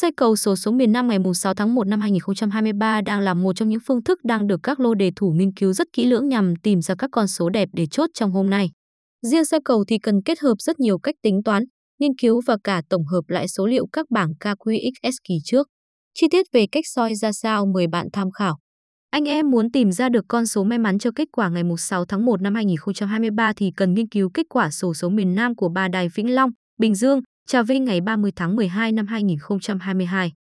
Xây cầu số số miền Nam ngày 6 tháng 1 năm 2023 đang là một trong những phương thức đang được các lô đề thủ nghiên cứu rất kỹ lưỡng nhằm tìm ra các con số đẹp để chốt trong hôm nay. Riêng xây cầu thì cần kết hợp rất nhiều cách tính toán, nghiên cứu và cả tổng hợp lại số liệu các bảng KQXS kỳ trước. Chi tiết về cách soi ra sao mời bạn tham khảo. Anh em muốn tìm ra được con số may mắn cho kết quả ngày 6 tháng 1 năm 2023 thì cần nghiên cứu kết quả sổ số miền Nam của ba đài Vĩnh Long, Bình Dương, Trà Vinh ngày 30 tháng 12 năm 2022.